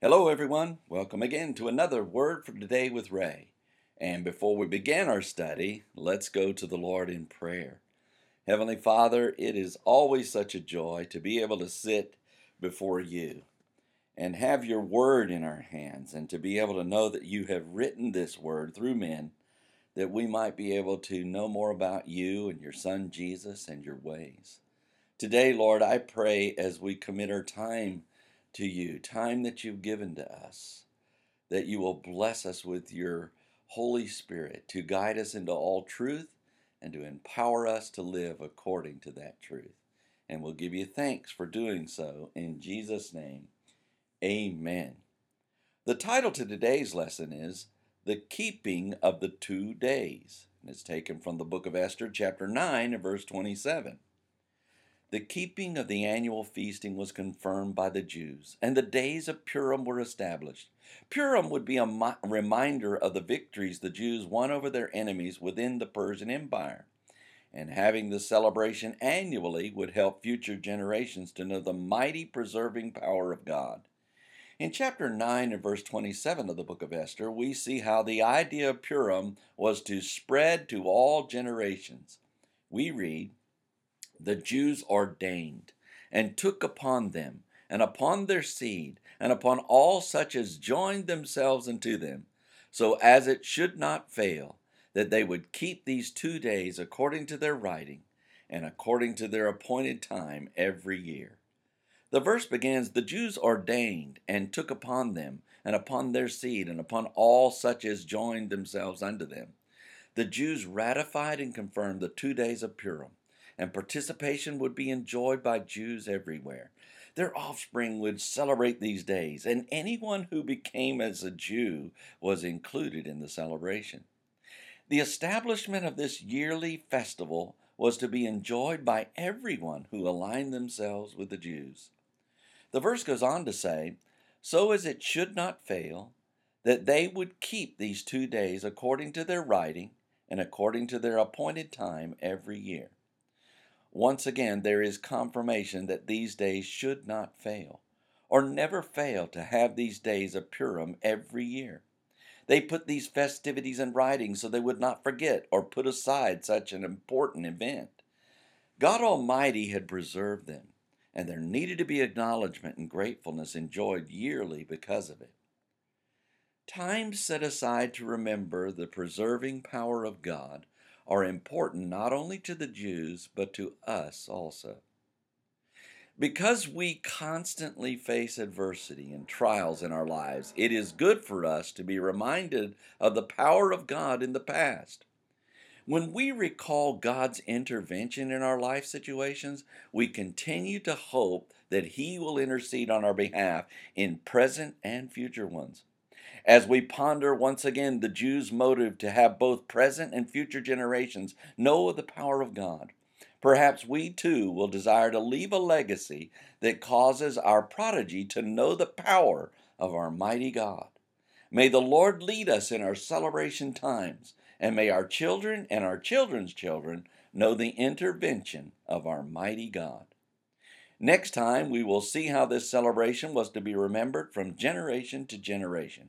Hello, everyone. Welcome again to another Word for Today with Ray. And before we begin our study, let's go to the Lord in prayer. Heavenly Father, it is always such a joy to be able to sit before you and have your Word in our hands and to be able to know that you have written this Word through men that we might be able to know more about you and your Son Jesus and your ways. Today, Lord, I pray as we commit our time to you, time that you've given to us, that you will bless us with your Holy Spirit to guide us into all truth and to empower us to live according to that truth. And we'll give you thanks for doing so in Jesus' name. Amen. The title to today's lesson is The Keeping of the Two Days. And it's taken from the book of Esther, chapter 9, and verse 27. The keeping of the annual feasting was confirmed by the Jews, and the days of Purim were established. Purim would be a mi- reminder of the victories the Jews won over their enemies within the Persian Empire. And having the celebration annually would help future generations to know the mighty preserving power of God. In chapter 9 and verse 27 of the book of Esther, we see how the idea of Purim was to spread to all generations. We read, the Jews ordained, and took upon them, and upon their seed, and upon all such as joined themselves unto them, so as it should not fail, that they would keep these two days according to their writing, and according to their appointed time every year. The verse begins The Jews ordained, and took upon them, and upon their seed, and upon all such as joined themselves unto them. The Jews ratified and confirmed the two days of Purim and participation would be enjoyed by Jews everywhere. Their offspring would celebrate these days, and anyone who became as a Jew was included in the celebration. The establishment of this yearly festival was to be enjoyed by everyone who aligned themselves with the Jews. The verse goes on to say, So as it should not fail, that they would keep these two days according to their writing and according to their appointed time every year. Once again, there is confirmation that these days should not fail, or never fail to have these days of Purim every year. They put these festivities in writing so they would not forget or put aside such an important event. God Almighty had preserved them, and there needed to be acknowledgement and gratefulness enjoyed yearly because of it. Time set aside to remember the preserving power of God are important not only to the Jews, but to us also. Because we constantly face adversity and trials in our lives, it is good for us to be reminded of the power of God in the past. When we recall God's intervention in our life situations, we continue to hope that He will intercede on our behalf in present and future ones. As we ponder once again the Jews' motive to have both present and future generations know of the power of God, perhaps we too will desire to leave a legacy that causes our prodigy to know the power of our mighty God. May the Lord lead us in our celebration times, and may our children and our children's children know the intervention of our mighty God. Next time, we will see how this celebration was to be remembered from generation to generation.